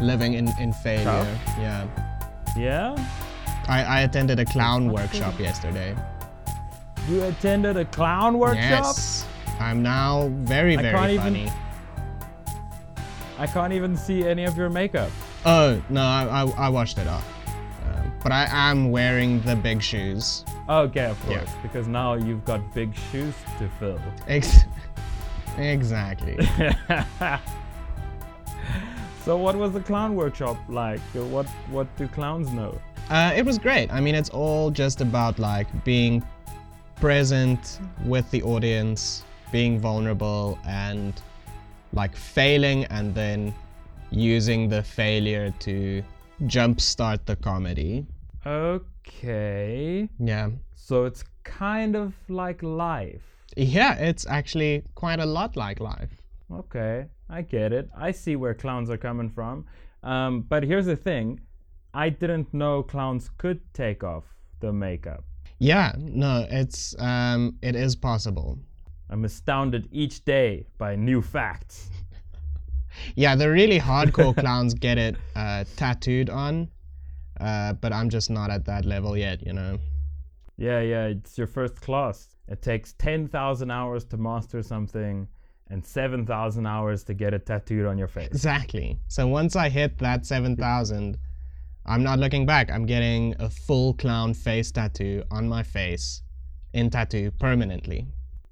living in, in failure. Tough? Yeah. Yeah? I, I attended a clown workshop yesterday. You attended a clown workshop? Yes. I'm now very, I very can't even- funny. I can't even see any of your makeup. Oh, no, I, I, I washed it off. Um, but I am wearing the big shoes. Okay, of course, Yeah. because now you've got big shoes to fill. Ex- exactly. so what was the clown workshop like? What what do clowns know? Uh, it was great. I mean, it's all just about like being present with the audience, being vulnerable, and like failing, and then using the failure to jumpstart the comedy. Okay. Yeah. So it's kind of like life. Yeah, it's actually quite a lot like life. Okay, I get it. I see where clowns are coming from. Um, but here's the thing I didn't know clowns could take off the makeup. Yeah, no, it's um, it is possible. I'm astounded each day by new facts. Yeah, the really hardcore clowns get it uh, tattooed on, uh, but I'm just not at that level yet, you know. Yeah, yeah, it's your first class. It takes 10,000 hours to master something and 7,000 hours to get it tattooed on your face. Exactly. So once I hit that 7,000, I'm not looking back. I'm getting a full clown face tattoo on my face in tattoo permanently.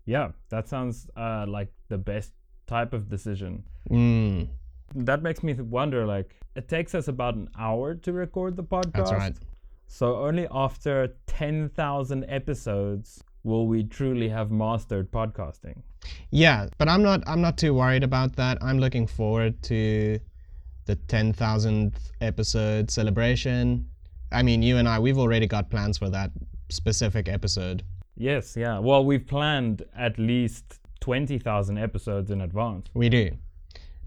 Yeah, that sounds uh, like the best type of decision. Mm, That makes me wonder like, it takes us about an hour to record the podcast. that's right. So only after 10,000 episodes will we truly have mastered podcasting. Yeah, but I'm not I'm not too worried about that. I'm looking forward to the 10,000th episode celebration. I mean, you and I we've already got plans for that specific episode. Yes, yeah. Well, we've planned at least 20,000 episodes in advance. We do.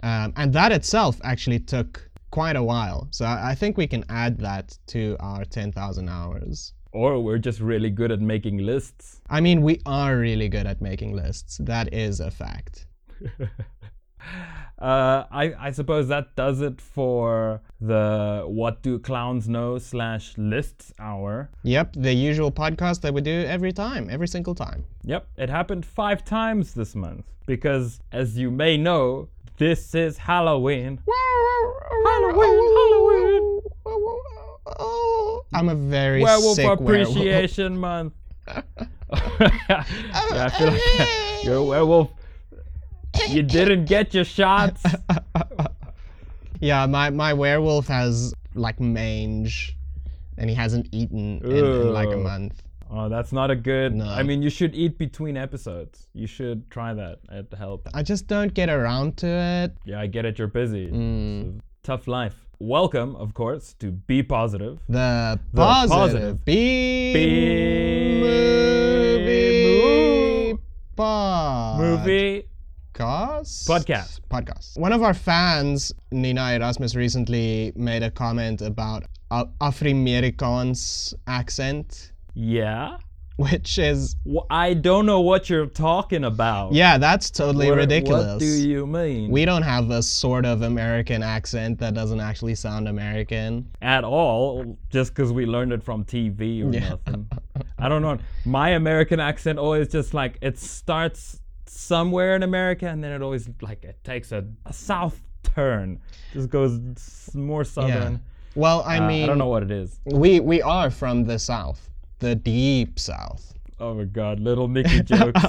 Um, and that itself actually took quite a while. So I, I think we can add that to our 10,000 hours. Or we're just really good at making lists. I mean, we are really good at making lists. That is a fact. Uh, I, I suppose that does it for the What Do Clowns Know slash lists hour. Yep, the usual podcast that we do every time, every single time. Yep, it happened five times this month. Because, as you may know, this is Halloween. Halloween, Halloween. I'm a very Werewolf Appreciation Month. yeah, I feel like you're a werewolf. You didn't get your shots. yeah, my, my werewolf has like mange, and he hasn't eaten in, in like a month. Oh, that's not a good. No. I mean, you should eat between episodes. You should try that. It helps. I just don't get around to it. Yeah, I get it. You're busy. Mm. Tough life. Welcome, of course, to Be Positive. The, The positive, positive. B, B- movie pod. Movie. Podcast? Podcast. Podcast. One of our fans, Nina Erasmus, recently made a comment about a- Afro-Amerikaans accent, Yeah. which is I don't know what you're talking about. yeah, that's totally What- ridiculous. What do you mean? we don't have a sort of American accent that doesn't actually sound American. At all, just because we learned it from TV or Yeah. nothing. I don't know. My American accent always just like it starts somewhere in America and then it always like it takes a, a south turn. Just goes more southern. Yeah. Well, I Uh, mean, I don't know what it is. we we are from the South, the deep South. Oh my god, little Mickey jokes.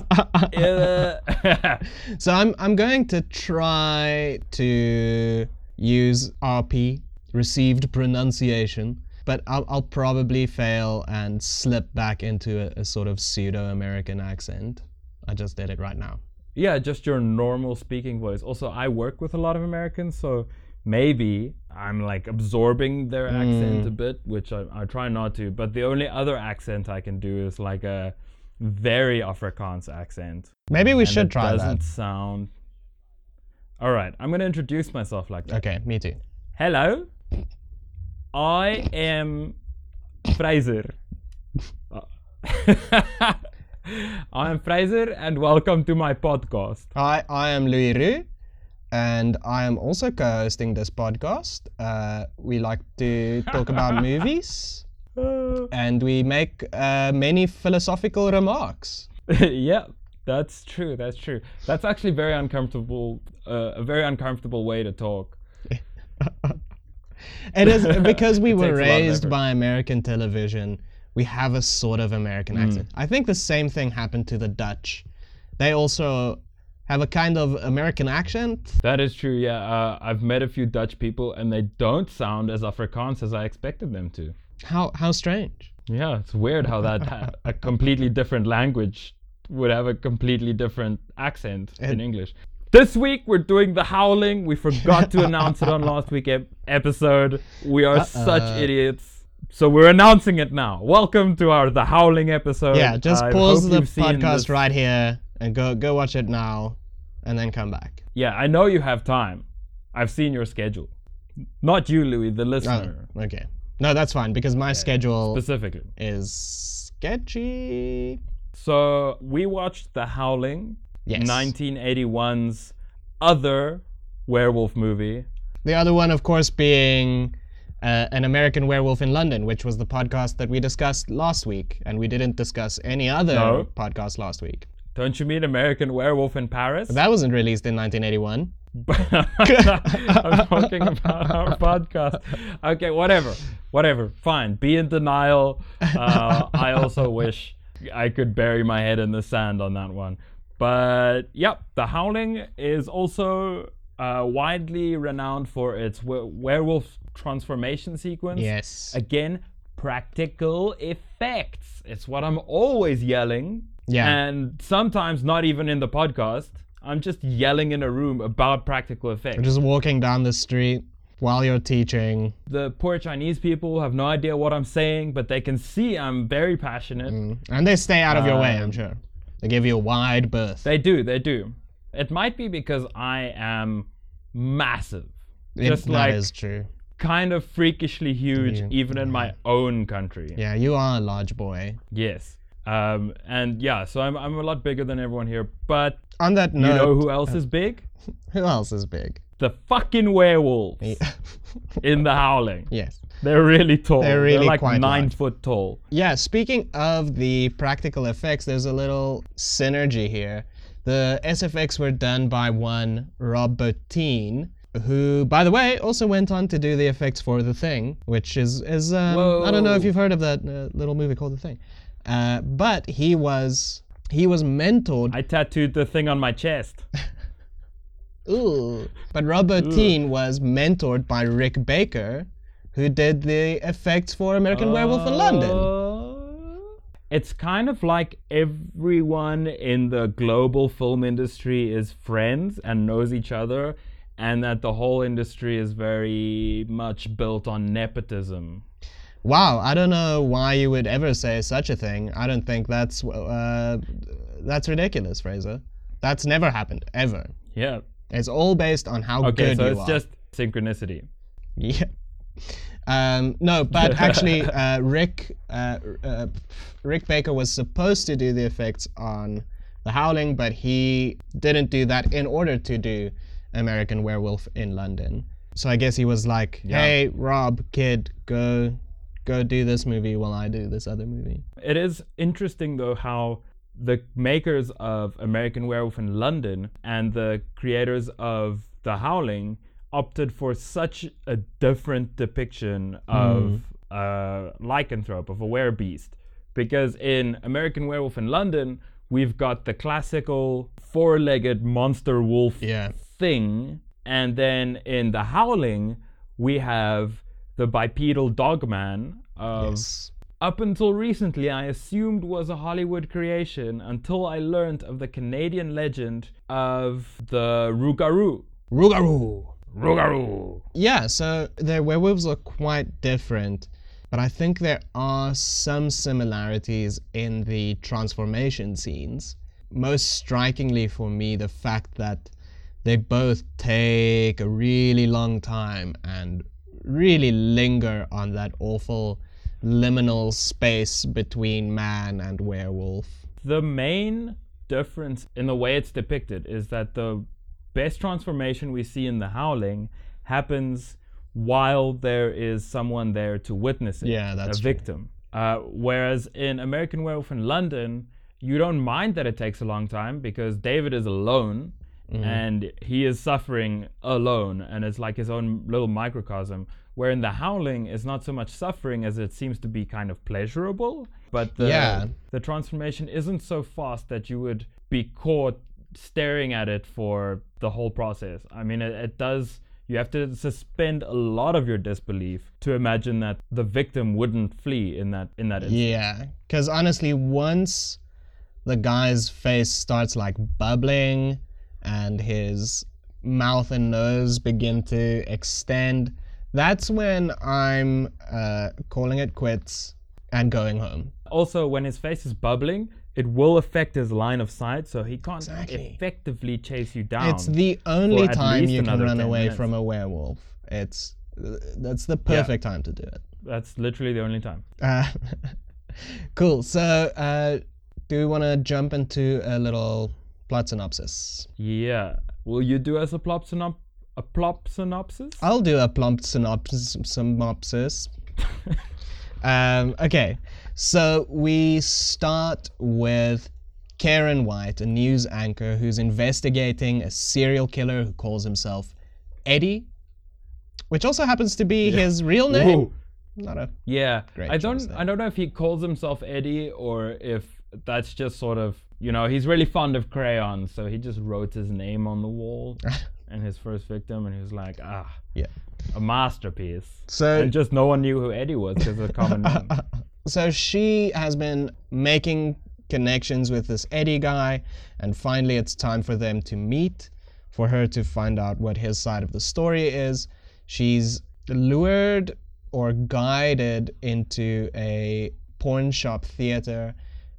So I'm I'm going to try to use RP received pronunciation, but I'll, I'll probably fail and slip back into a, a sort of pseudo American accent. I just did it right now. yeah, just your normal speaking voice. Also, I work with a lot of Americans, so maybe I'm like absorbing their accent Mm. a bit, which I, I try not to. But the only other accent I can do is like a very Afrikaans accent. Maybe we should it try doesn't that. sound. All right, I'm gonna introduce myself like that. Okay, me too. Hello, I am Fraser. I am Fraser, and welcome to my podcast. Hi, I am Louis Roux, and I am also co-hosting this podcast. Uh, we like to talk about movies, and we make uh, many philosophical remarks. yeah, that's true. That's true. That's actually very uncomfortable. Uh, a very uncomfortable way to talk. It is because we were takes a lot of raised by American television. We have a sort of American Mm. accent. I think the same thing happened to the Dutch. They also have a kind of American accent. That is true. Yeah, uh, I've met a few Dutch people, and they don't sound as Afrikaans as I expected them to. How how strange. Yeah, it's weird how that ha- a completely different language would have a completely different accent in English. This week we're doing the howling. We forgot to announce it on last week ep- episode. We are such Uh-uh. idiots. So we're announcing it now. Welcome to our the howling episode. Yeah, just I pause the podcast right here and go go watch it now, and then come back. Yeah, I know you have time. I've seen your schedule. Not you, Louis, the Oh, listener okay. No, that's fine because my schedule specifically. is sketchy. So we watched The Howling, Yes. 1981's other werewolf movie. The other one, of course, being uh, an American Werewolf in London, which was the podcast that we discussed last week, and we didn't discuss any other No. podcast last week. Don't you mean American Werewolf in Paris? That wasn't released in 1981. I'm talking about our podcast. Okay, whatever, whatever. Fine. Be in denial. Uh, I also wish I could bury my head in the sand on that one. But yep, The Howling is also uh, widely renowned for its we- werewolf transformation sequence. Yes. Again, practical effects. It's what I'm always yelling. Yeah. And sometimes not even in the podcast. I'm just yelling in a room about practical effects. Just walking down the street while you're teaching. the poor Chinese people have no idea what I'm saying, but they can see I'm very passionate. And they stay out of your way, I'm Um, sure. They give you a wide berth. They do, they do. It might be because I am massive. It- just that like is true. kind of freakishly huge, even in my own country. Yeah, you are a large boy. Yes. Um, and yeah, so I'm, I'm a lot bigger than everyone here. But On that note, you know who else is big? who else is big? The fucking werewolves in the Howling. yes. They're really tall. They're really They're like nine large. foot tall. Yeah, speaking of the practical effects, there's a little synergy here. The SFX were done by one Rob Bottin, who, by the way, also went on to do the effects for The Thing, which is, is um, I don't know if you've heard of that uh, little movie called The Thing. Uh, but he was he was mentored I tattooed the thing on my chest. Ooh. But Rob Bottin was mentored by Rick Baker, who did the effects for American Werewolf in London. Uh, It's kind of like everyone in the global film industry is friends and knows each other, and that the whole industry is very much built on nepotism. Wow, I don't know why you would ever say such a thing. I don't think that's uh, that's ridiculous, Fraser. That's never happened ever. Yeah. It's all based on how Okay, good so you it's just synchronicity. Yeah. Um, no, but actually, uh, Rick uh, uh, Rick Baker was supposed to do the effects on The Howling, but he didn't do that in order to do American Werewolf in London. So I guess he was like, "Hey, Rob, kid, go, go do this movie while I do this other movie." It is interesting though how the makers of American Werewolf in London and the creators of The Howling opted for such a different depiction of a lycanthrope, of a werebeast. Because in American Werewolf in London, we've got the classical four legged monster wolf Yeah. thing. And then in The Howling, we have the bipedal dogman of Yes. up until recently, I assumed was a Hollywood creation until I learned of the Canadian legend of the Rougarou. Rougarou. Rougarou. Yeah, so their werewolves are quite different, but I think there are some similarities in the transformation scenes. Most strikingly for me, the fact that they both take a really long time and really linger on that awful liminal space between man and werewolf. The main difference in the way it's depicted is that the best transformation we see in The Howling happens while there is someone there to witness it, Yeah, that's a true. victim. Uh, whereas in American Werewolf in London, you don't mind that it takes a long time because David is alone Mm-hmm. and he is suffering alone and it's like his own little microcosm. Where in The Howling, is not so much suffering as it seems to be kind of pleasurable. But the, Yeah. the transformation isn't so fast that you would be caught staring at it for the whole process. I mean, it, it does. You have to suspend a lot of your disbelief to imagine that the victim wouldn't flee in that in that instant. Yeah, because honestly, once the guy's face starts like bubbling and his mouth and nose begin to extend, that's when I'm uh, calling it quits and going home. Also, when his face is bubbling, it will affect his line of sight, so he can't Exactly. effectively chase you down. It's the only time you can run away minutes. from a werewolf. It's that's the perfect time to do it. That's literally the only time. Uh, cool. So, uh, do we want to jump into a little plot synopsis? Yeah. Will you do as a plop synop a plop synopsis? I'll do a plump synopsis. synopsis. um, okay, so we start with Karen White, a news anchor who's investigating a serial killer who calls himself Eddie, which also happens to be his real name. Whoa. Not a Yeah, Great I don't. I don't know if he calls himself Eddie or if that's just sort of you know he's really fond of crayons, so he just wrote his name on the wall and his first victim, and he was like, ah, yeah. a masterpiece. So And just no one knew who Eddie was because it's a common name. so she has been making connections with this Eddie guy, and finally it's time for them to meet, for her to find out what his side of the story is. She's lured or guided into a porn shop theater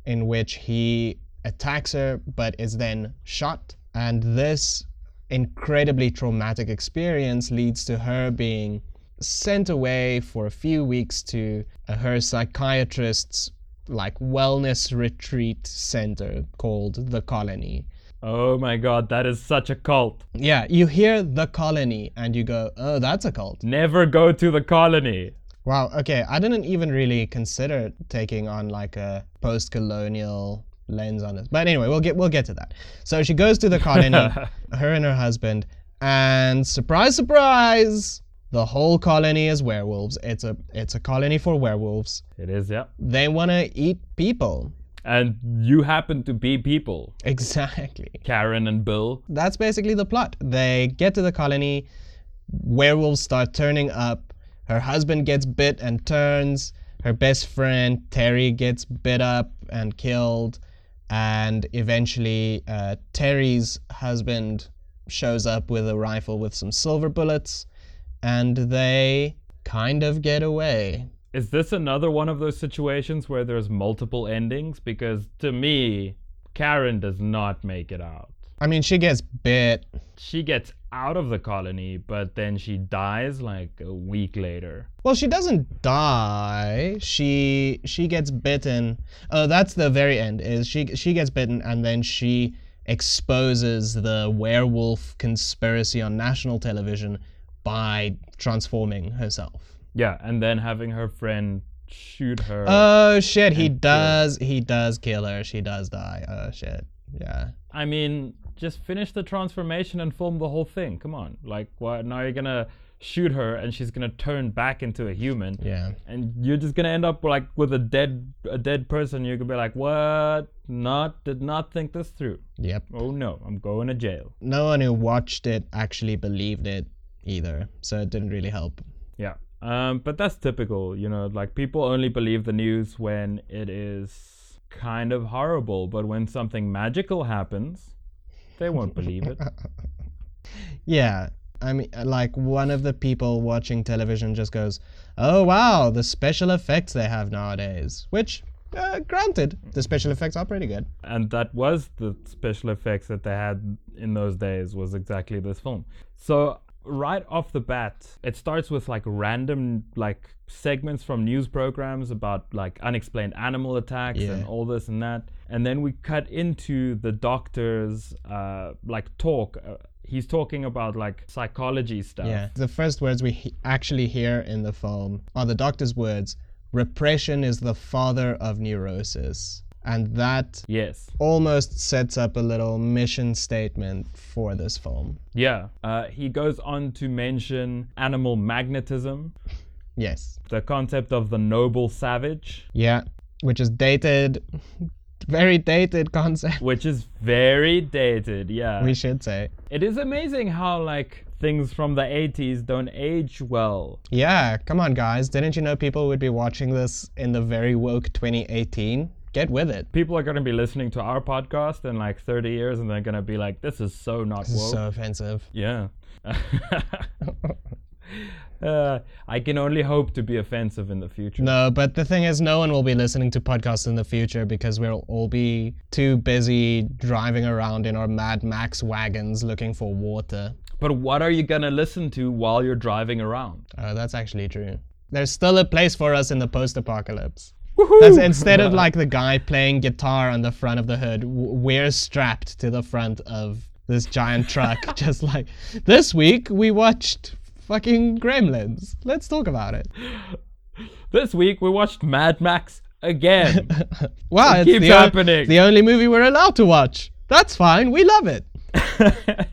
in which he attacks her but is then shot. And this incredibly traumatic experience leads to her being sent away for a few weeks to uh, her psychiatrist's like wellness retreat center called the colony oh my god, that is such a cult. yeah you hear the colony and you go oh that's a cult Never go to the colony. wow okay i didn't even really consider taking on like a post-colonial lens on this but anyway we'll get we'll get to that. So she goes to the colony her and her husband and surprise surprise the whole colony is werewolves. It's a it's a colony for werewolves. It is, yeah. they want to eat people. And you happen to be people, exactly. Karen and Bill. that's basically the plot. They get to the colony werewolves start turning up her husband gets bit and turns her best friend terry gets bit up and killed and eventually uh, terry's husband shows up with a rifle with some silver bullets and they kind of get away Is this another one of those situations where there's multiple endings? Because to me, Karen does not make it out. I mean she gets bit She gets out of the colony, but then she dies like a week later. Well, she doesn't die. She she gets bitten. Oh, that's the very end. Is she she gets bitten and then she exposes the werewolf conspiracy on national television by transforming herself. Yeah, and then having her friend shoot her. Oh shit, he her. does he does kill her. She does die. Oh shit. Yeah. I mean, just finish the transformation and film the whole thing. Come on. Like, what? Now you're gonna shoot her and she's gonna turn back into a human. Yeah. and you're just gonna end up like with a dead a dead person you're gonna be like what not did not think this through Yep. oh no i'm going to jail No one who watched it actually believed it either. So it didn't really help. yeah um but that's typical you know like people only believe the news when it is kind of horrible but when something magical happens they won't believe it Yeah. I mean, like one of the people watching television just goes, "Oh wow, the special effects they have nowadays." Which, uh, granted, the special effects are pretty good. and that was the special effects that they had in those days was exactly this film so right off the bat it starts with like random like segments from news programs about like unexplained animal attacks and all this and that and then we cut into the doctor's uh, like talk uh, he's talking about like psychology stuff Yeah. The first words we he- actually hear in the film are the doctor's words repression is the father of neurosis. And that yes almost sets up a little mission statement for this film. yeah uh, he goes on to mention animal magnetism Yes. the concept of the noble savage Yeah. Which is dated, very dated concept, which is very dated yeah we should say. it is amazing how like things from the 80s don't age well Yeah, come on, guys. Didn't you know people would be watching this in the very woke 2018? Get with it. people are going to be listening to our podcast in like 30 years and they're going to be like this is so not This is woke so offensive. yeah uh, i can only hope to be offensive in the future No, but the thing is, no one will be listening to podcasts in the future because we'll all be too busy driving around in our Mad Max wagons looking for water. but what are you going to listen to while you're driving around Uh, that's actually true. There's still a place for us in the post apocalypse. That's instead of like the guy playing guitar on the front of the hood, we're strapped to the front of this giant truck. just like this week, we watched fucking Gremlins. Let's talk about it. this week we watched mad max again Wow, It it's keeps the, o- happening. the only movie we're allowed to watch. That's fine. We love it.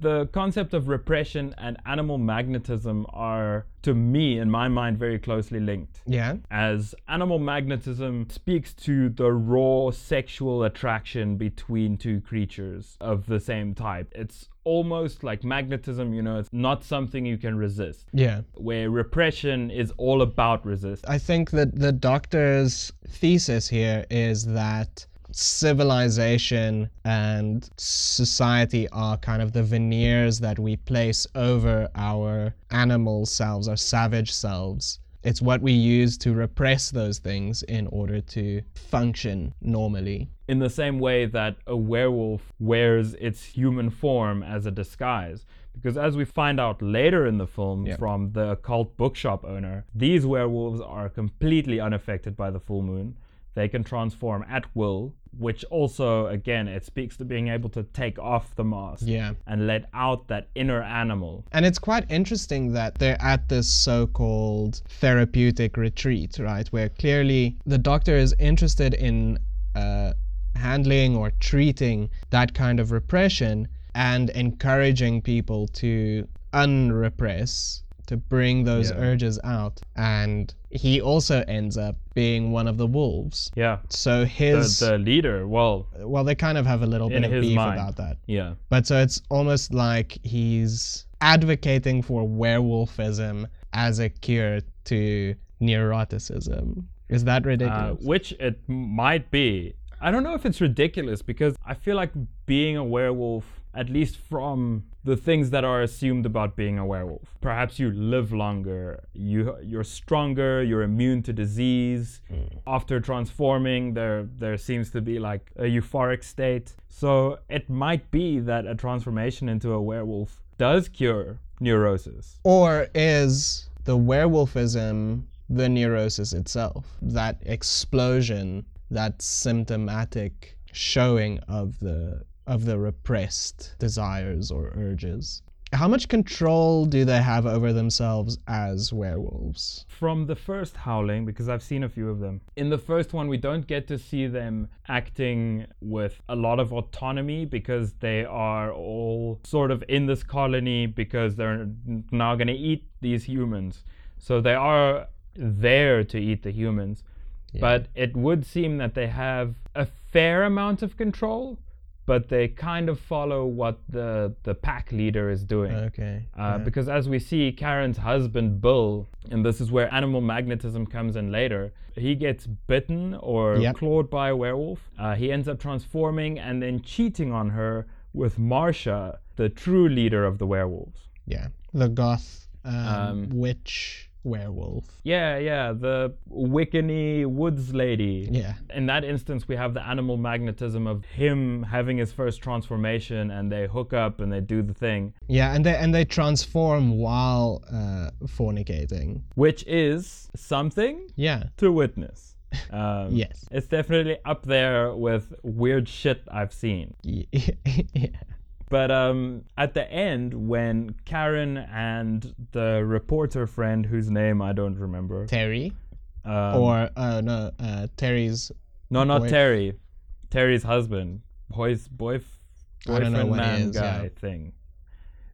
the concept of repression and animal magnetism are, to me, in my mind, very closely linked. Yeah. As animal magnetism speaks to the raw sexual attraction between two creatures of the same type. It's almost like magnetism, you know, it's not something you can resist. Yeah. Where repression is all about resist. I think that the doctor's thesis here is that civilization and society are kind of the veneers that we place over our animal selves, our savage selves. It's what we use to repress those things in order to function normally. in the same way that a werewolf wears its human form as a disguise. Because as we find out later in the film from the occult bookshop owner, these werewolves are completely unaffected by the full moon. They can transform at will, which also, again, it speaks to being able to take off the mask Yeah. and let out that inner animal. And it's quite interesting that they're at this so called therapeutic retreat, right? Where clearly the doctor is interested in uh, handling or treating that kind of repression and encouraging people to unrepress, to bring those Yeah. urges out. And he also ends up being one of the wolves. Yeah. So The, his. the leader, well, well, they kind of have a little bit of beef mind. about that. yeah. But so it's almost like he's advocating for werewolfism as a cure to neuroticism. Is that Uh, ridiculous? which it might be. I don't know if it's ridiculous because I feel like being a werewolf, at least from the things that are assumed about being a werewolf, perhaps you live longer, you you're stronger, you're immune to disease. Hmm. After transforming, there there seems to be like a euphoric state. So it might be that a transformation into a werewolf does cure neurosis. or is the werewolfism the neurosis itself? That explosion, that symptomatic showing of the of the repressed desires or urges. How much control do they have over themselves as werewolves? from the first howling because i've seen a few of them in the first one we don't get to see them acting with a lot of autonomy because they are all sort of in this colony because they're now going to eat these humans so they are there to eat the humans but it would seem that they have a fair amount of control but they kind of follow what the the pack leader is doing Okay. uh, because as we see Karen's husband Bill, and this is where animal magnetism comes in later, he gets bitten or Yep. clawed by a werewolf. Uh, he ends up transforming and then cheating on her with Marsha, the true leader of the werewolves. Yeah. The goth um, Um, witch werewolf. Yeah, yeah, the Wiccany woods lady. Yeah. In that instance, we have the animal magnetism of him having his first transformation, and they hook up and they do the thing, Yeah, and they and they transform while uh, fornicating. which is something Yeah. to witness. Um, Yes. It's definitely up there with weird shit I've seen. yeah. But um, at the end, when Karen and the reporter friend, whose name I don't remember, Terry um, or uh, no uh, Terry's. no, not boy- Terry, Terry's husband, boys, boy, I boyfriend, man, is, guy yeah. thing.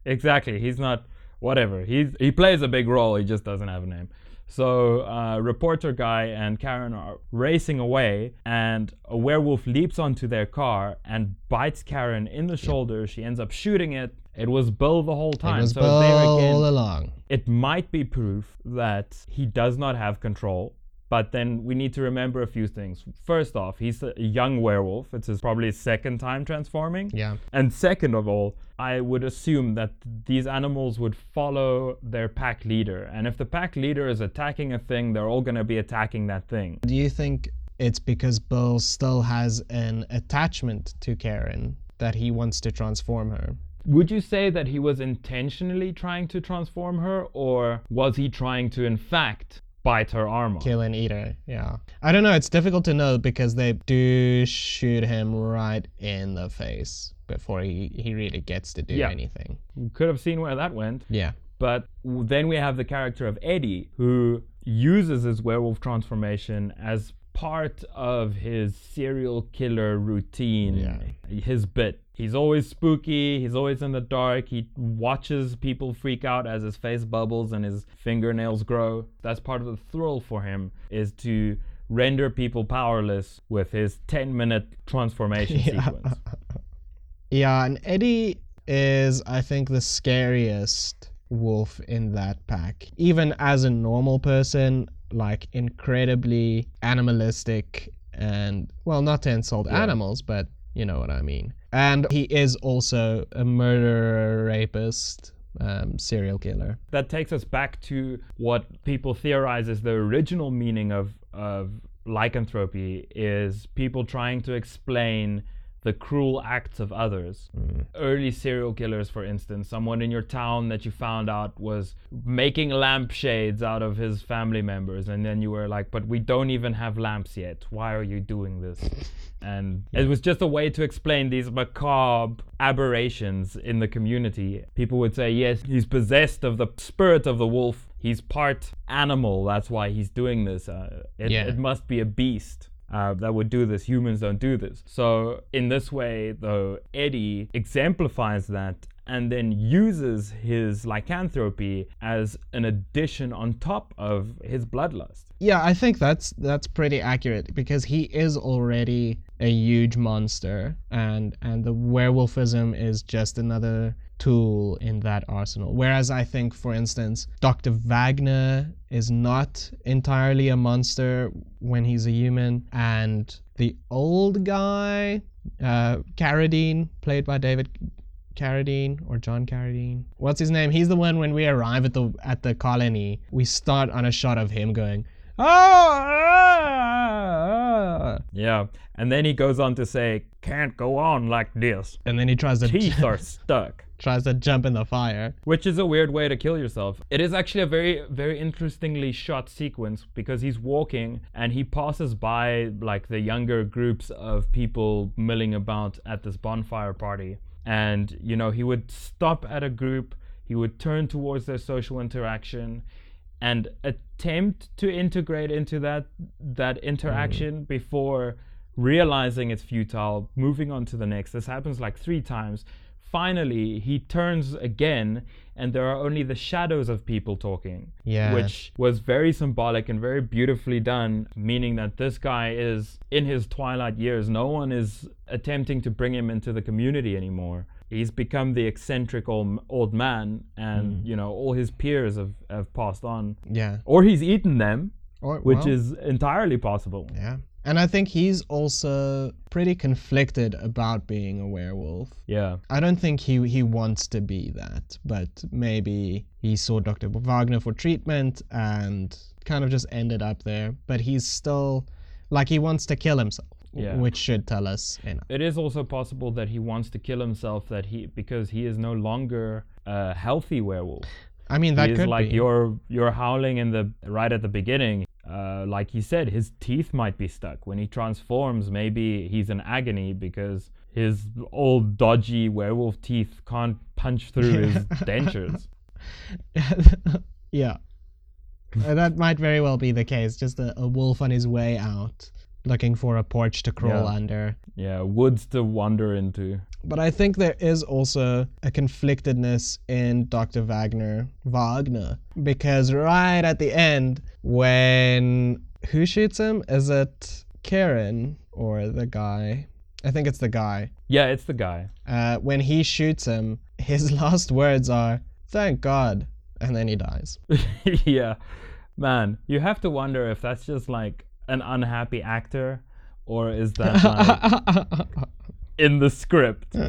Exactly, he's not. Whatever, he's he plays a big role. He just doesn't have a name. So, uh, reporter guy and Karen are racing away, and a werewolf leaps onto their car and bites Karen in the shoulder. She ends up shooting it. It was Bill the whole time. It was so Bill there all again, along. it might be proof that he does not have control. But then we need to remember a few things. First off, he's a young werewolf. It's his probably his second time transforming. Yeah. And second of all, I would assume that these animals would follow their pack leader. And if the pack leader is attacking a thing, they're all going to be attacking that thing. Do you think it's because Bill still has an attachment to Karen that he wants to transform her? Would you say that he was intentionally trying to transform her, or was he trying to, in fact, bite her arm off? Kill and eat her. Yeah. I don't know. It's difficult to know because they do shoot him right in the face before he, he really gets to do Yeah. anything. We could have seen where that went. Yeah. But then we have the character of Eddie, who uses his werewolf transformation as part of his serial killer routine, Yeah. his bit. He's always spooky, he's always in the dark, he watches people freak out as his face bubbles and his fingernails grow. That's part of the thrill for him, is to render people powerless with his 10 minute transformation Yeah. sequence. Yeah, and Eddie is, I think, the scariest wolf in that pack. Even as a normal person, like incredibly animalistic and, well, not to insult Yeah. animals, but you know what I mean. And he is also a murderer, rapist, um, serial killer. that takes us back to what people theorize is the original meaning of of lycanthropy is people trying to explain the cruel acts of others. Early serial killers, for instance, someone in your town that you found out was making lampshades out of his family members, and then you were like, "But we don't even have lamps yet. Why are you doing this?" And it was just a way to explain these macabre aberrations in the community. People would say, yes, he's possessed of the spirit of the wolf. He's part animal. That's why he's doing this. Uh, it, Yeah. it must be a beast. Uh, that would do this. Humans don't do this. So, in this way, though, Eddie exemplifies that and then uses his lycanthropy as an addition on top of his bloodlust. Yeah, I think that's that's pretty accurate because he is already a huge monster, and and the werewolfism is just another tool in that arsenal. Whereas I think, for instance, Dr. Waggner is not entirely a monster when he's a human, and the old guy, uh, Carradine, played by David Carradine or John Carradine. What's his name? He's the one when we arrive at the at the colony, we start on a shot of him going, "Oh!" Ah, ah," Yeah. And then he goes on to say, can't go on like this. and then he tries to Teeth are stuck. tries to jump in the fire. Which is a weird way to kill yourself. It is actually a very, very interestingly shot sequence because he's walking and he passes by like the younger groups of people milling about at this bonfire party. And, you know, he would stop at a group, he would turn towards their social interaction and attempt to integrate into that that interaction mm. before realizing it's futile, moving on to the next. This happens like three times. Finally, he turns again, and there are only the shadows of people talking. Yeah. Which was very symbolic and very beautifully done, meaning that this guy is in his twilight years. No one is attempting to bring him into the community anymore. He's become the eccentric old, old man, and mm. you know all his peers have, have passed on, Yeah. or he's eaten them, Or, which well, is entirely possible. yeah. And I think he's also pretty conflicted about being a werewolf. Yeah. I don't think he he wants to be that, but maybe he saw Dr. Waggner for treatment and kind of just ended up there. But he's still like he wants to kill himself, Yeah. which should tell us enough. It is also possible that he wants to kill himself that he because he is no longer a healthy werewolf. I mean, that he is could like be. you're you're howling in the right at the beginning. Uh, like he said, his teeth might be stuck. When he transforms, maybe he's in agony because his old dodgy werewolf teeth can't punch through his dentures. yeah. Uh, that might very well be the case. Just a, a wolf on his way out, looking for a porch to crawl Yeah. under. Yeah, woods to wander into. But I think there is also a conflictedness in Dr. Waggner, Waggner, because right at the end, when who shoots him? Is it Karen or the guy? I think it's the guy. Yeah, it's the guy. Uh, when he shoots him, his last words are "Thank God," and then he dies. yeah, man, you have to wonder if that's just like an unhappy actor, or is that like in the script?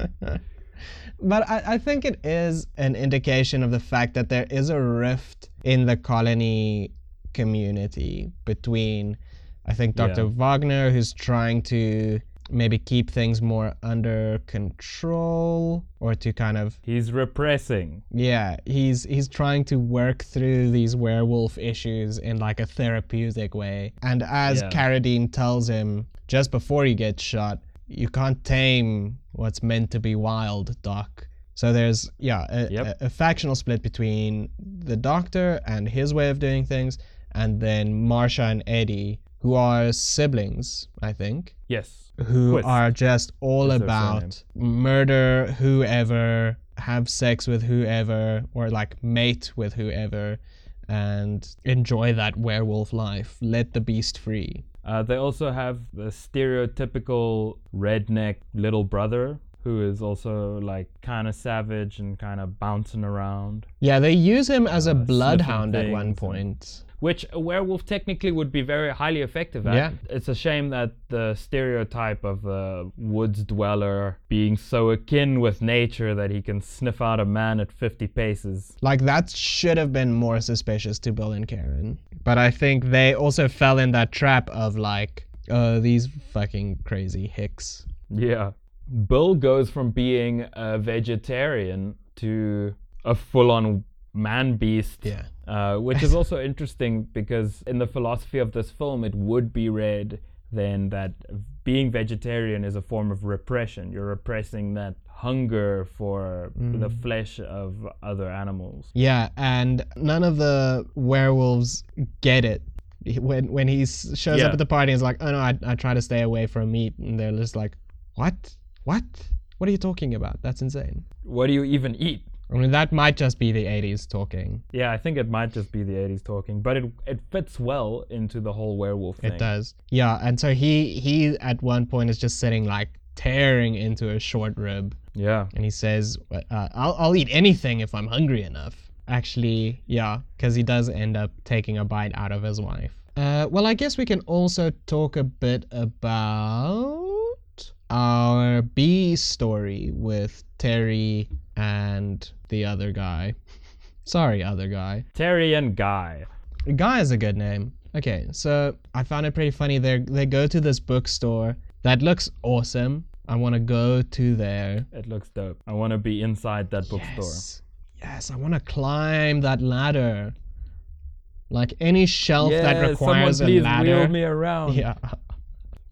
But I, I think it is an indication of the fact that there is a rift in the colony community between, I think, Dr. Yeah. Waggner, who's trying to maybe keep things more under control or to kind of He's repressing. yeah he's he's trying to work through these werewolf issues in like a therapeutic way and as Yeah. Carradine tells him just before he gets shot you can't tame what's meant to be wild doc so there's yeah a, Yep. a, a factional split between the doctor and his way of doing things and then Marsha and Eddie who are siblings I think Yes. who Quist are just all about murder whoever, have sex with whoever, or like mate with whoever, and enjoy that werewolf life. Let the beast free. Uh, they also have the stereotypical redneck little brother who is also like kind of savage and kind of bouncing around. Yeah, they use him as a Uh, bloodhound at one point. Which a werewolf technically would be very highly effective at. Yeah. It's a shame that the stereotype of the woods dweller being so akin with nature that he can sniff out a man at 50 paces. Like that should have been more suspicious to Bill and Karen. But I think they also fell in that trap of like, uh, these fucking crazy hicks. Yeah. Bill goes from being a vegetarian to a full on man beast. Yeah. Uh, which is also interesting because in the philosophy of this film, it would be read then that being vegetarian is a form of repression. You're repressing that hunger for the flesh of other animals. Yeah, and none of the werewolves get it. When when he shows Yeah. up at the party, he's like, "Oh no, I, I try to stay away from meat," and they're just like, "What? What? What are you talking about? That's insane." What do you even eat? I mean, that might just be the '80s talking. Yeah, I think it might just be the 80s talking, but it it fits well into the whole werewolf thing. It does. Yeah, and so he he at one point is just sitting like tearing into a short rib, Yeah. and he says, uh, "I'll I'll eat anything if I'm hungry enough." Actually, yeah, because he does end up taking a bite out of his wife. Uh, well, I guess we can also talk a bit about our B story with Terry and the other guy. Sorry, other guy. Terry and Guy. Guy is a good name. Okay, so I found it pretty funny. They they go to this bookstore that looks awesome. I want to go to there. It looks dope. I want to be inside that bookstore. Yes, yes, I want to climb that ladder. Like any shelf that Yeah, requires someone please a ladder. wheel me around. Yeah.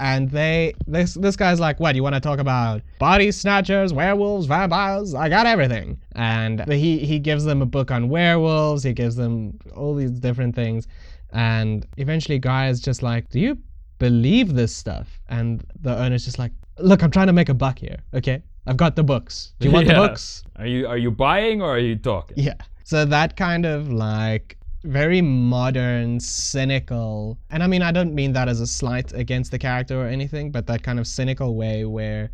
And they this this guy's like, what? You want to talk about body snatchers, werewolves, vampires? I got everything. And he he gives them a book on werewolves. He gives them all these different things, and eventually, guy is just like, do you believe this stuff? And the owner's just like, look, I'm trying to make a buck here. Okay, I've got the books. Do you want Yeah. the books? Are you are you buying or are you talking? Yeah. So that kind of like very modern, cynical, and I mean, I don't mean that as a slight against the character or anything, but that kind of cynical way where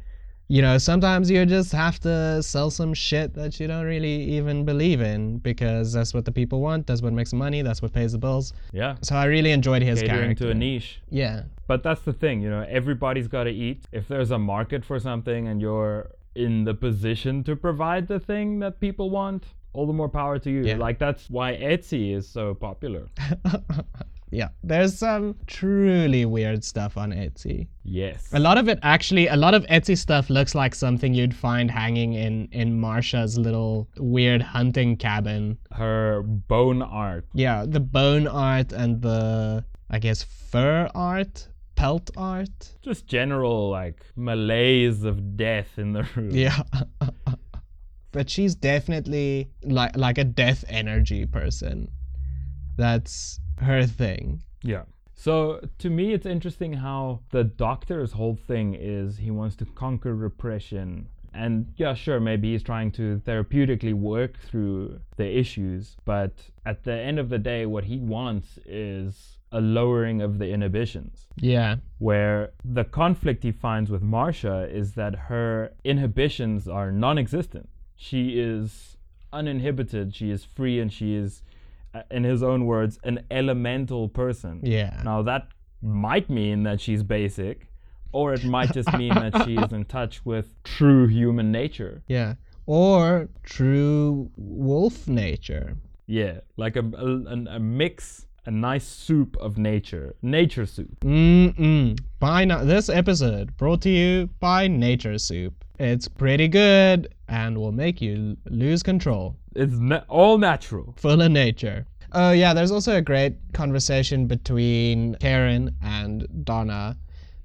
you know, sometimes you just have to sell some shit that you don't really even believe in because that's what the people want, that's what makes money, that's what pays the bills. Yeah. So I really enjoyed his Catering character. to a niche. Yeah. But that's the thing, you know, everybody's got to eat. If there's a market for something and you're in the position to provide the thing that people want, all the more power to you. Yeah. Like that's why Etsy is so popular. yeah. There's some truly weird stuff on Etsy. Yes. A lot of it actually, a lot of Etsy stuff looks like something you'd find hanging in in Marsha's little weird hunting cabin. Her bone art. Yeah, the bone art and the I guess fur art, pelt art. Just general like malaise of death in the room. Yeah. but she's definitely like like a death energy person. That's her thing. Yeah. So to me, it's interesting how the doctor's whole thing is he wants to conquer repression. And yeah, sure, maybe he's trying to therapeutically work through the issues, but at the end of the day, what he wants is a lowering of the inhibitions. Yeah. Where the conflict he finds with Marsha is that her inhibitions are non existent. She is uninhibited, she is free, and she is, uh, in his own words, an elemental person. Yeah. Now, that might mean that she's basic, or it might just mean that she is in touch with true human nature. Yeah. Or true wolf nature. Yeah, like a, a, a mix, a nice soup of nature. Nature soup. Mm-mm. By na- this episode brought to you by Nature Soup. It's pretty good and will make you lose control. It's na- all natural. Full of nature. Oh yeah, there's also a great conversation between Karen and Donna,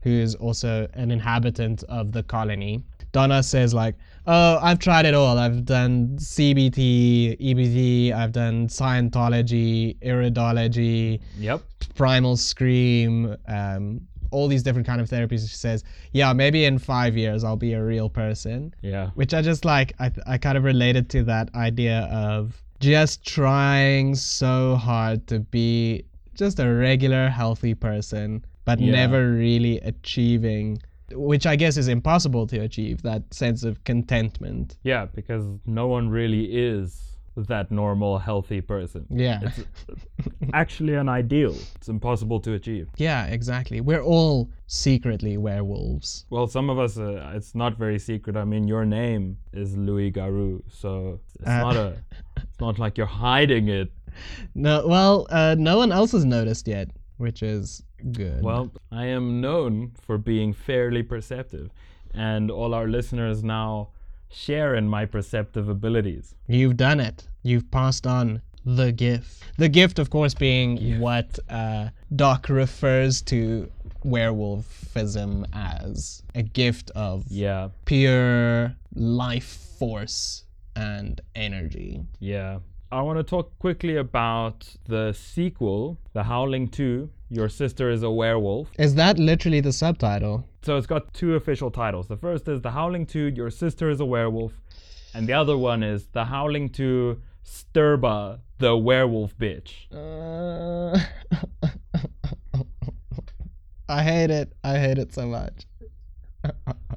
who is also an inhabitant of the colony. Donna says like, "Oh, I've tried it all. I've done CBT, EBT, I've done Scientology, iridology, Yep. primal scream um, all these different kind of therapies she says yeah maybe in five years i'll be a real person Yeah. which i just like i, I kind of related to that idea of just trying so hard to be just a regular healthy person but Yeah. never really achieving which i guess is impossible to achieve that sense of contentment Yeah, because no one really is that normal, healthy person. yeah It's actually an ideal. It's impossible to achieve. yeah exactly we're all secretly werewolves Well, some of us, uh, it's not very secret. I mean, your name is Louis Garou, so it's Uh. not a, it's not like you're hiding it. No, well, uh, no one else has noticed yet, which is good. Well, I am known for being fairly perceptive, and all our listeners now share in my perceptive abilities. you've done it. You've passed on the gift. The gift, of course, being what uh, Doc refers to werewolfism as a gift of Yeah, pure life force and energy. yeah. I want to talk quickly about the sequel, The Howling 2. Your sister is a werewolf. Is that literally the subtitle? So it's got two official titles. The first is The Howling 2, Your Sister is a Werewolf. And the other one is The Howling 2, Stirba, the Werewolf Bitch. Uh, I hate it. I hate it so much.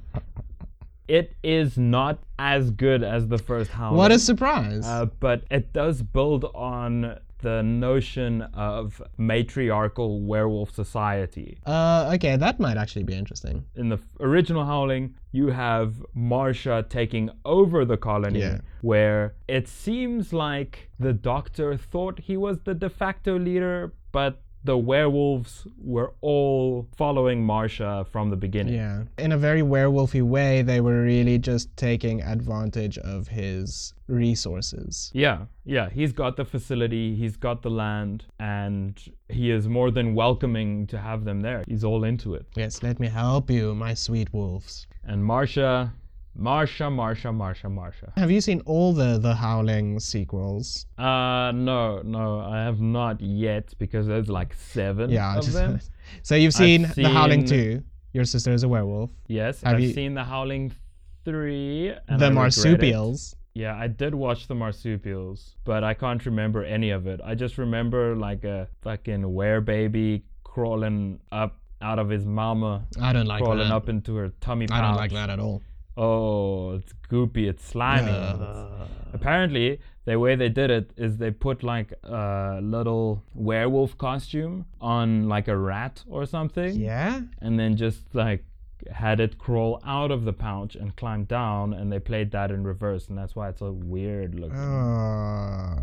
It is not as good as the first Howling. What a surprise! Uh, but it does build on the notion of matriarchal werewolf society. Uh, okay, that might actually be interesting. In the original Howling, you have Marsha taking over the colony, Yeah. where it seems like the doctor thought he was the de facto leader, but the werewolves were all following Marsha from the beginning. Yeah. In a very werewolfy way, they were really just taking advantage of his resources. Yeah, yeah, he's got the facility, he's got the land, and he is more than welcoming to have them there. He's all into it. Yes, let me help you, my sweet wolves. And Marsha, Marsha, Marsha, Marsha, Marsha. Have you seen all the the Howling sequels? Uh, no, no, I have not yet because there's like seven Yeah. of just- them. so you've seen, the Howling 2. Your sister is a werewolf. Yes, Have I've you- seen the Howling three. And the I marsupials. Yeah, I did watch the marsupials, but I can't remember any of it. I just remember like a fucking werebaby crawling up out of his mama, I don't like crawling that. up into her tummy pouch. I don't like that at all. Oh, it's goopy, it's slimy. Ugh. Apparently, the way they did it is they put like a little werewolf costume on like a rat or something. Yeah? And then just like had it crawl out of the pouch and climb down, and they played that in reverse, and that's why it's so weird looking. Uh,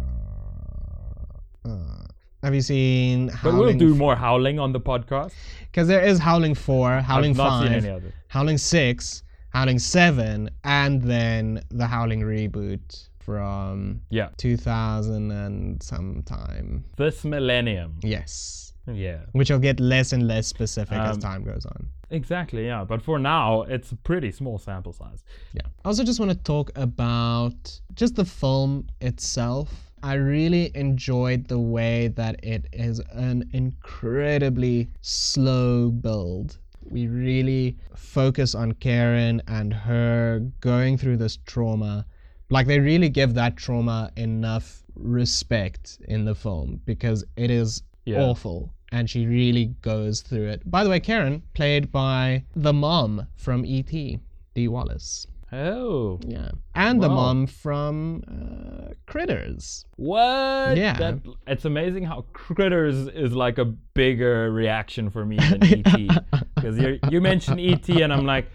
uh, have you seen but we'll do more howling on the podcast. Because there is Howling 4, Howling I've not 5, seen any. Howling 6, Howling 7, and then the Howling reboot from Yeah, 2000 and sometime. this millennium. Yes. Yeah, Which will get less and less specific as Um, time goes on. exactly. Yeah, but for now, it's a pretty small sample size. Yeah. I also just want to talk about just the film itself. I really enjoyed the way that it is an incredibly slow build. We really focus on Karen and her going through this trauma. Like, they really give that trauma enough respect in the film because it is Yeah. awful and she really goes through it. By the way, Karen, played by the mom from E.T., Dee Wallace. Oh, Yeah. And the mom from uh, Critters. what? Yeah. That, it's amazing how Critters is like a bigger reaction for me than ET. Because you you mentioned ET and I'm like,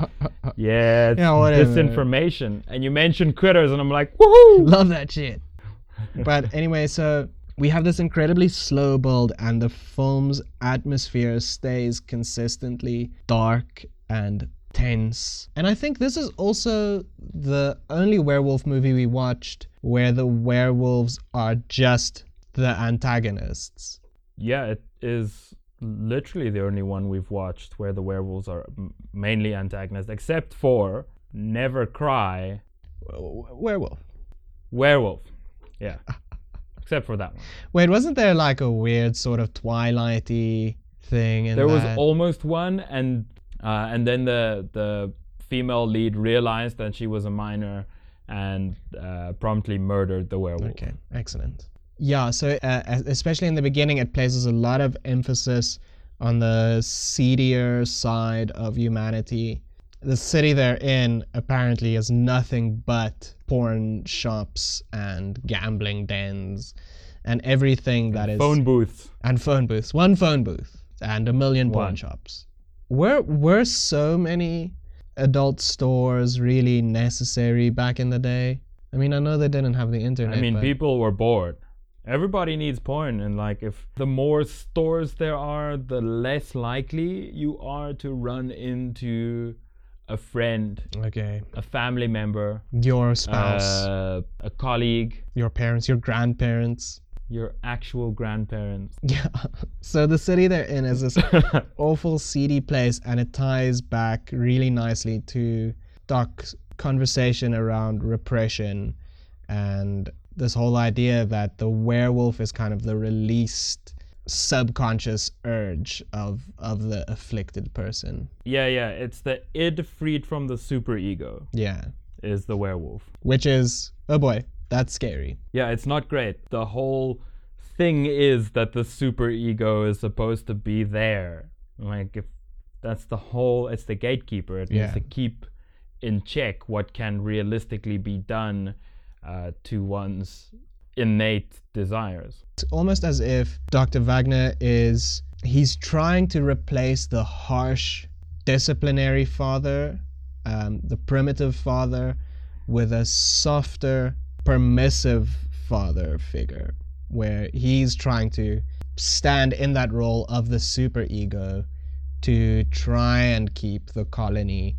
yeah, it's Yeah, whatever. disinformation. And you mentioned Critters and I'm like, woohoo! Love that shit. but anyway, so we have this incredibly slow build, and the film's atmosphere stays consistently dark and tense. And I think this is also the only werewolf movie we watched where the werewolves are just the antagonists. Yeah, it is literally the only one we've watched where the werewolves are m- mainly antagonists, except for Never Cry, werewolf. Werewolf. Yeah. except for that one. Wait, wasn't there like a weird sort of twilighty thing in There was almost one, and uh, and then the the female lead realized that she was a minor and uh, promptly murdered the werewolf. Okay, excellent. Yeah, so uh, especially in the beginning, it places a lot of emphasis on the seedier side of humanity. The city they're in apparently is nothing but porn shops and gambling dens and everything that is Phone booths. and phone booths. One phone booth and a million porn One. shops. Were were so many adult stores really necessary back in the day? I mean, I know they didn't have the internet. I mean, but people were bored. Everybody needs porn, and like, if the more stores there are, the less likely you are to run into a friend, Okay, a family member, your spouse, uh, a colleague, your parents, your grandparents. Your actual grandparents. Yeah. So the city they're in is this awful, seedy place, and it ties back really nicely to Doc's conversation around repression and this whole idea that the werewolf is kind of the released subconscious urge of of the afflicted person. yeah, yeah, it's the id freed from the superego Yeah. is the werewolf. Which is oh boy, that's scary. Yeah, it's not great. The whole thing is that the super ego is supposed to be there. Like if that's the whole it's the gatekeeper. It Yeah. needs to keep in check what can realistically be done uh, to one's innate desires. It's almost as if Dr. Waggner is he's trying to replace the harsh disciplinary father, um, the primitive father, with a softer, permissive father figure, where he's trying to stand in that role of the superego to try and keep the colony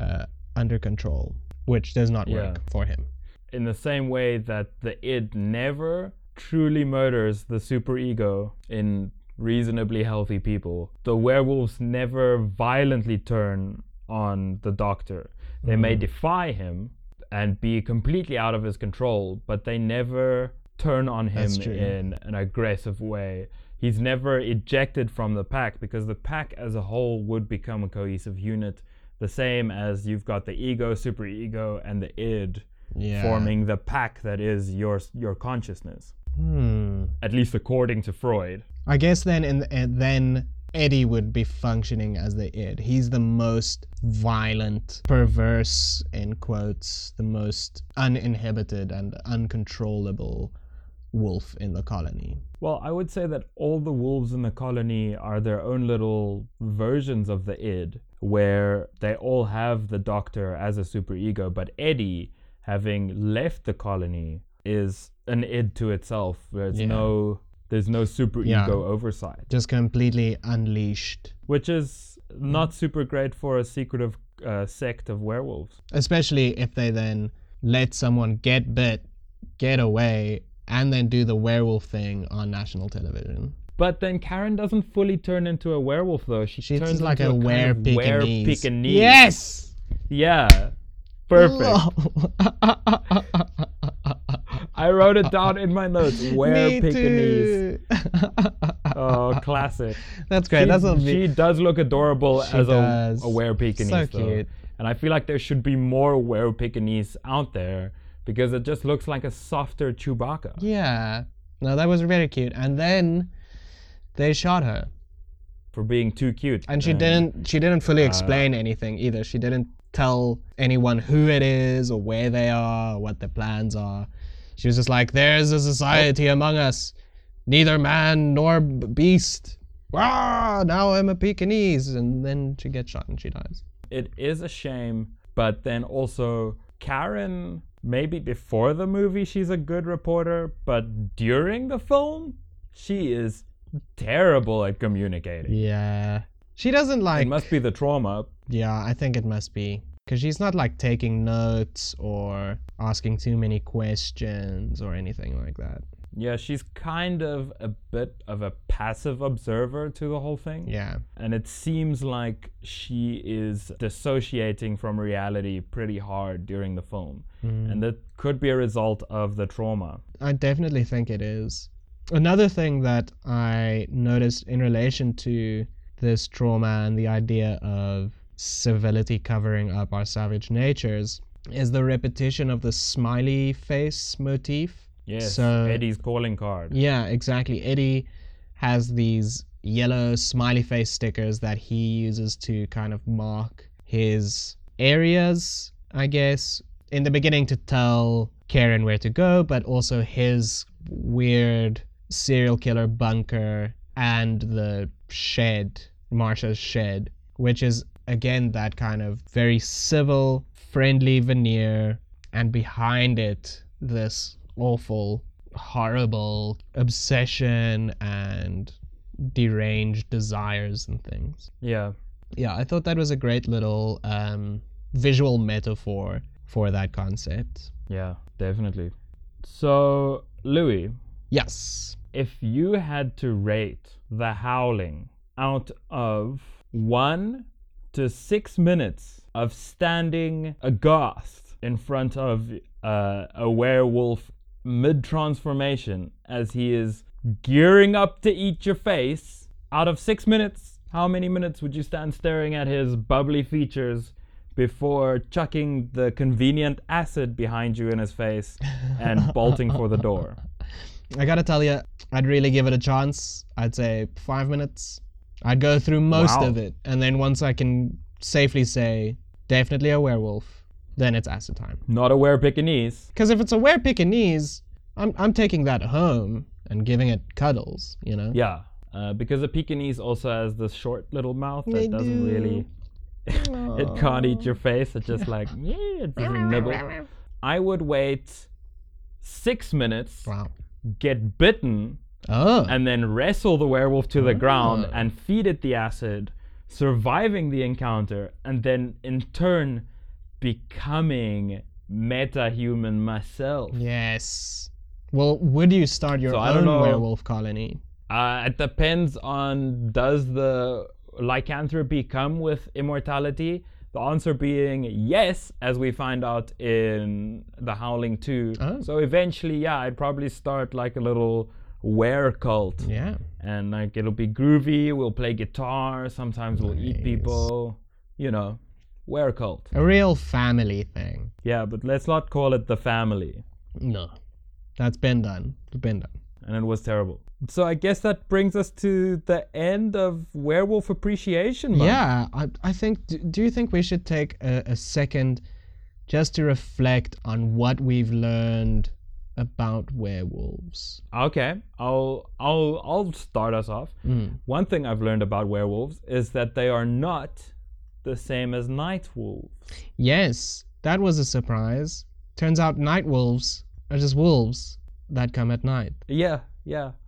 uh, under control, which does not work Yeah. for him. In the same way that the id never truly murders the superego in reasonably healthy people, the werewolves never violently turn on the doctor. They may defy him and be completely out of his control, but they never turn on him in an aggressive way. He's never ejected from the pack because the pack as a whole would become a cohesive unit, the same as you've got the ego, superego, and the id Yeah. forming the pack that is your your consciousness. Hmm. At least according to Freud. I guess then, and, and then Eddie would be functioning as the id. He's the most violent, perverse, in quotes, the most uninhibited and uncontrollable wolf in the colony. Well, I would say that all the wolves in the colony are their own little versions of the id, where they all have the doctor as a superego, but Eddie, having left the colony, is an id to itself. There's Yeah. no there's no superego Yeah. oversight, Just completely unleashed. which is not super great for a secretive uh, sect of werewolves. Especially if they then let someone get bit, get away, and then do the werewolf thing on national television. But then Karen doesn't fully turn into a werewolf though. She She's turns like into a kind were of Pekingese. Pekingese. Yes! Yeah. Perfect. I wrote it down in my notes. Where Me Pekingese. Oh, classic. That's great. She, That's what she does look adorable She as a, does. a were Pekingese. So though. cute. And I feel like there should be more were Pekingese out there because it just looks like a softer Chewbacca. Yeah. No, that was very cute. And then they shot her. For being too cute. And she didn't she didn't fully uh, explain anything either. She didn't tell anyone who it is or where they are or what their plans are. She was just like, There's a society among us, neither man nor beast. Ah, now I'm a Pekingese. And then she gets shot and she dies. it is a shame, but then also Karen, maybe before the movie she's a good reporter, but during the film, she is terrible at communicating. Yeah. She doesn't like. It must be the trauma. Yeah, I think it must be. Because she's not like taking notes or asking too many questions or anything like that. Yeah, she's kind of a bit of a passive observer to the whole thing. Yeah. And it seems like she is dissociating from reality pretty hard during the film. Mm. And that could be a result of the trauma. I definitely think it is. Another thing that I noticed in relation to this trauma and the idea of civility covering up our savage natures is the repetition of the smiley face motif. Yes, So- Eddie's calling card. Yeah, exactly. Eddie has these yellow smiley face stickers that he uses to kind of mark his areas, I guess. In the beginning, to tell Karen where to go, but also his weird serial killer bunker and the shed, Marsha's shed, which is again that kind of very civil, friendly veneer, and behind it, this awful, horrible obsession and deranged desires and things. Yeah. Yeah, I thought that was a great little um, visual metaphor for that concept. Yeah, definitely. So, Louis, Yes. if you had to rate The Howling out of one to six minutes of standing aghast in front of uh, a werewolf mid transformation as he is gearing up to eat your face, out of six minutes, how many minutes would you stand staring at his bubbly features before chucking the convenient acid behind you in his face and bolting for the door? I gotta tell you, I'd really give it a chance. I'd say five minutes. I'd go through most Wow. of it, and then once I can safely say definitely a werewolf, then it's acid time. Not a were Pekingese. Because if it's a were Pekingese, I'm I'm taking that home and giving it cuddles. You know. Yeah, uh, because a Pekingese also has this short little mouth that They doesn't do. really. it can't eat your face. It's just like yeah, it doesn't nibble. I would wait six minutes, Wow. get bitten, Oh. and then wrestle the werewolf to the ground Ah. and feed it the acid, surviving the encounter, and then in turn becoming meta-human myself. yes. Well, would you start your So I don't own know. werewolf colony? Uh, it depends on does the lycanthropy come with immortality? The answer being yes, as we find out in The Howling 2. Oh. So eventually, yeah, I'd probably start like a little were cult. Yeah. And like it'll be groovy, we'll play guitar, sometimes we'll eat people, you know, were cult. A real family thing. Yeah, but let's not call it the family. No. That's been done. It's been done. and it was terrible. So I guess that brings us to the end of werewolf appreciation month. Yeah, I, I think. Do, do you think we should take a, a second just to reflect on what we've learned about werewolves? Okay, I'll I'll I'll start us off. Mm. One thing I've learned about werewolves is that they are not the same as night wolves. Yes, that was a surprise. Turns out night wolves are just wolves that come at night. Yeah, yeah.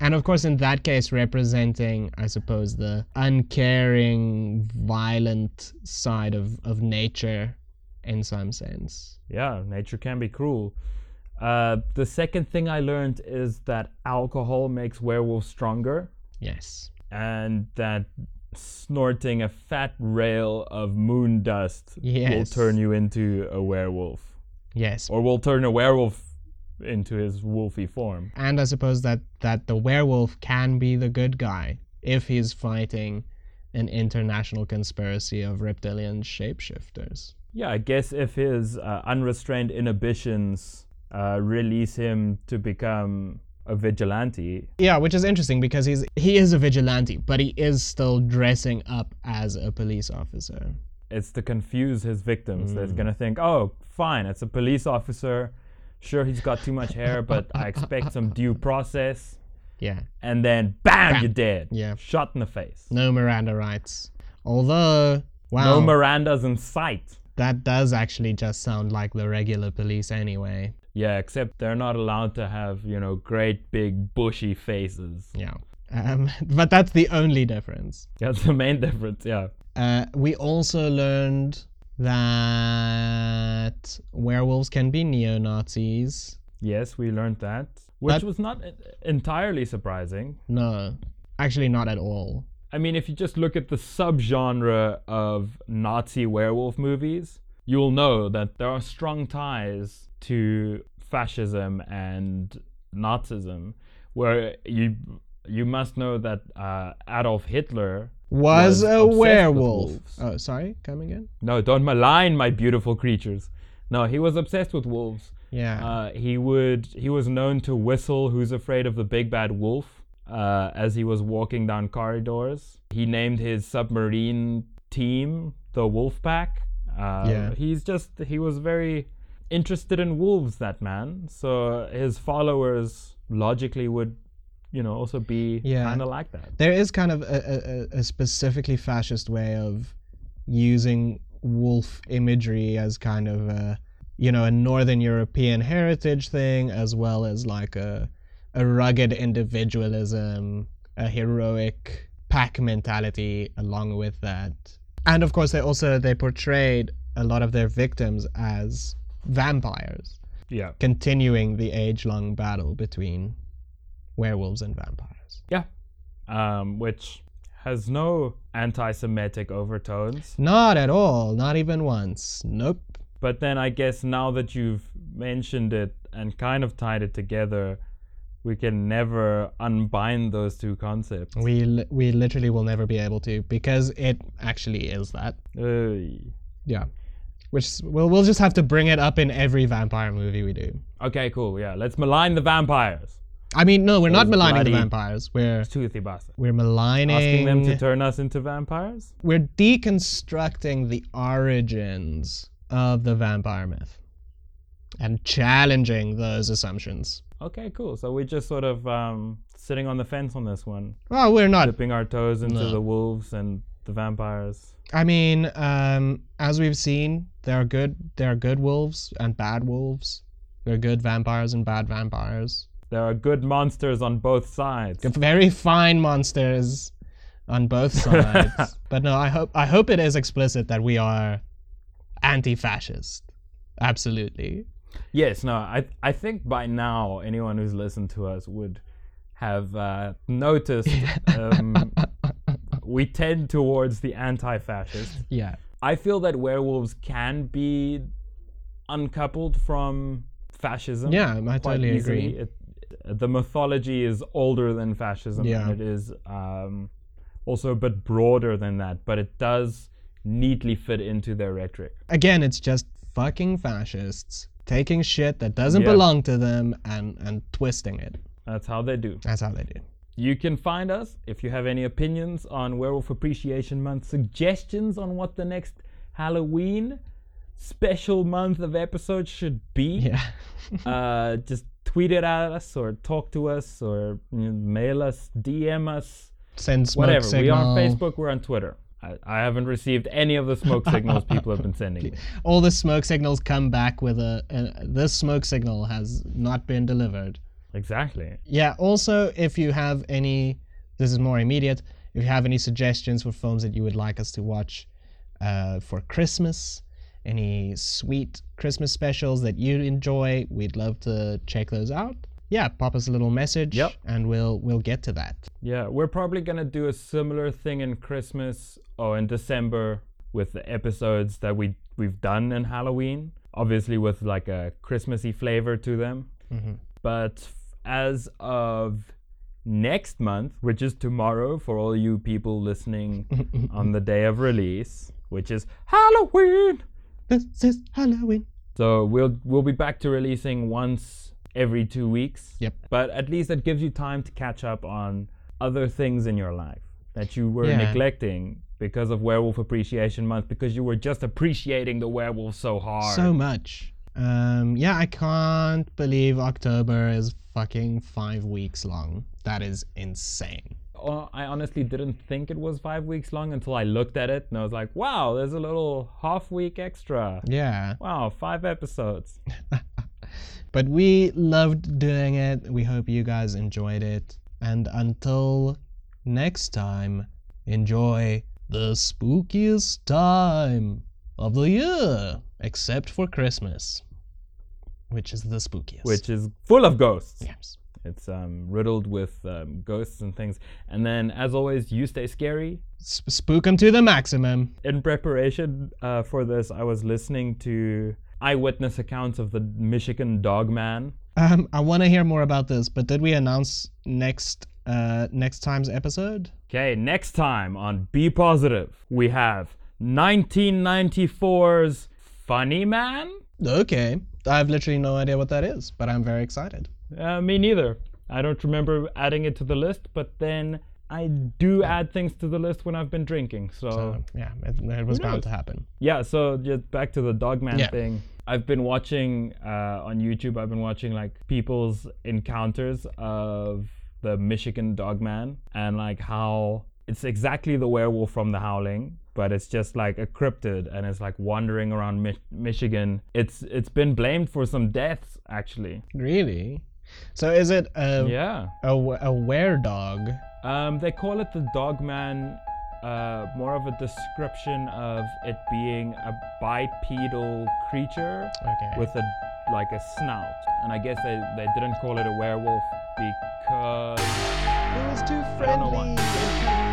And of course, in that case, representing, I suppose, the uncaring, violent side of, of nature in some sense. Yeah, nature can be cruel. Uh, the second thing I learned is that alcohol makes werewolves stronger, Yes. and that snorting a fat rail of moon dust will turn you into a werewolf, Yes. or will turn a werewolf into his wolfy form. And I suppose that, that the werewolf can be the good guy if he's fighting an international conspiracy of reptilian shapeshifters. Yeah, I guess if his uh, unrestrained inhibitions uh, release him to become a vigilante, Yeah, which is interesting because he's he is a vigilante, but he is still dressing up as a police officer. it's to confuse his victims. They're Mm. gonna think, oh, fine, it's a police officer. Sure, he's got too much hair, but I expect some due process. Yeah. And then, bam, Bam. you're dead. Yeah. Shot in the face. No Miranda rights. Although, wow, No Miranda's in sight. That does actually just sound like the regular police anyway. Yeah, except they're not allowed to have, you know, great big bushy faces. Yeah. Um, but that's the only difference. That's the main difference, yeah. Uh, we also learned that werewolves can be neo Nazis. Yes, we learned that. Which That- was not entirely surprising. No, actually, not at all. I mean, if you just look at the subgenre of Nazi werewolf movies, you'll know that there are strong ties to fascism and Nazism, where you you must know that uh, Adolf Hitler Was, Was a werewolf. Oh, sorry, come again? no, don't malign my beautiful creatures. No, he was obsessed with wolves. Yeah. Uh, he would he was known to whistle "Who's Afraid of the Big Bad Wolf" uh, as he was walking down corridors. He named his submarine team the Wolf Pack. Uh, Yeah. He's just he was very interested in wolves. That man. So his followers logically would, you know, also be Yeah. kind of like that. there is kind of a, a, a- a specifically fascist way of using wolf imagery as kind of a you know a northern european heritage thing as well as like a a rugged individualism a heroic pack mentality along with that and of course they also they portrayed a lot of their victims as vampires Yeah. continuing the age-long battle between werewolves and vampires Yeah. Um, which has no anti-Semitic overtones. Not at all. Not even once. Nope. But then I guess now that you've mentioned it and kind of tied it together, we can never unbind those two concepts. We li- we literally will never be able to because it actually is that. Oy. Yeah. Which we'll we'll just have to bring it up in every vampire movie we do. okay, cool. Yeah, let's malign the vampires. I mean, no, we're not Those maligning the bloody- vampires. We're Toothy we're maligning. Asking them to turn us into vampires? we're deconstructing the origins of the vampire myth and challenging those assumptions. Okay, cool. So we're just sort of um, sitting on the fence on this one, Well, we're not dipping our toes into No. the wolves and the vampires. I mean, um, as we've seen, there are good there are good wolves and bad wolves. There are good vampires and bad vampires. There are good monsters on both sides. Very fine monsters on both sides. but no, I hope I hope it is explicit that we are anti-fascist. Absolutely. Yes, no, I I think by now anyone who's listened to us would have uh, noticed um, we tend towards the anti-fascist. Yeah. I feel that werewolves can be uncoupled from fascism. Yeah, I totally easily. agree. It, the mythology is older than fascism, Yeah. and it is um, also a bit broader than that. But it does neatly fit into their rhetoric. Again, it's just fucking fascists taking shit that doesn't belong to them and and twisting it. That's how they do. That's how they do. You can find us if you have any opinions on Werewolf Appreciation Month, suggestions on what the next Halloween special month of episodes should be. Yeah. uh, just tweet it at us or talk to us or you know, mail us, DM us, Send smoke whatever. signal. We are on Facebook, we're on Twitter. I, I haven't received any of the smoke signals people have been sending me. All the smoke signals come back with a, a this smoke signal has not been delivered. Exactly. Yeah, also, if you have any, this is more immediate, if you have any suggestions for films that you would like us to watch uh, for Christmas, any sweet Christmas specials that you enjoy, we'd love to check those out. Yeah, pop us a little message Yep. and we'll we'll get to that. Yeah, we're probably gonna do a similar thing in Christmas or in December with the episodes that we we've done in Halloween. Obviously, with like a Christmassy flavor to them. Mm-hmm. But f- as of next month, which is tomorrow for all you people listening on the day of release, which is Halloween. This is Halloween. So we'll we'll be back to releasing once every two weeks. Yep. But at least it gives you time to catch up on other things in your life that you were Yeah. neglecting because of Werewolf Appreciation Month, because you were just appreciating the werewolf so hard. So much. Um, yeah, I can't believe October is fucking five weeks long. That is insane. Uh, I honestly didn't think it was five weeks long until I looked at it and I was like, wow, there's a little half week extra. Yeah. Wow, five episodes. But we loved doing it. We hope you guys enjoyed it. And until next time, enjoy the spookiest time of the year, except for Christmas, which is the spookiest. Which is full of ghosts. yes. It's um, riddled with um, ghosts and things. And then, as always, you stay scary. Sp- spook them to the maximum. In preparation uh, for this, I was listening to eyewitness accounts of the Michigan dog man. Um, I want to hear more about this, but did we announce next uh, next time's episode? Okay, next time on Be Positive, we have 1994's Funny Man. Okay, I have literally no idea what that is, but I'm very excited. Uh, me neither. I don't remember adding it to the list, but then I do add things to the list when I've been drinking. So, So yeah, it, it was bound to happen. yeah, so just back to the Dogman Yeah. thing. I've been watching uh, on YouTube, I've been watching like people's encounters of the Michigan Dogman and like how it's exactly the werewolf from The Howling, but it's just like a cryptid and it's like wandering around Mi- Michigan. It's it's been blamed for some deaths actually. Really? So is it a Yeah. a, a were dog? Um, they call it the Dogman. Uh, more of a description of it being a bipedal creature Okay. with a like a snout, and I guess they, they didn't call it a werewolf because it was too don't know why. friendly.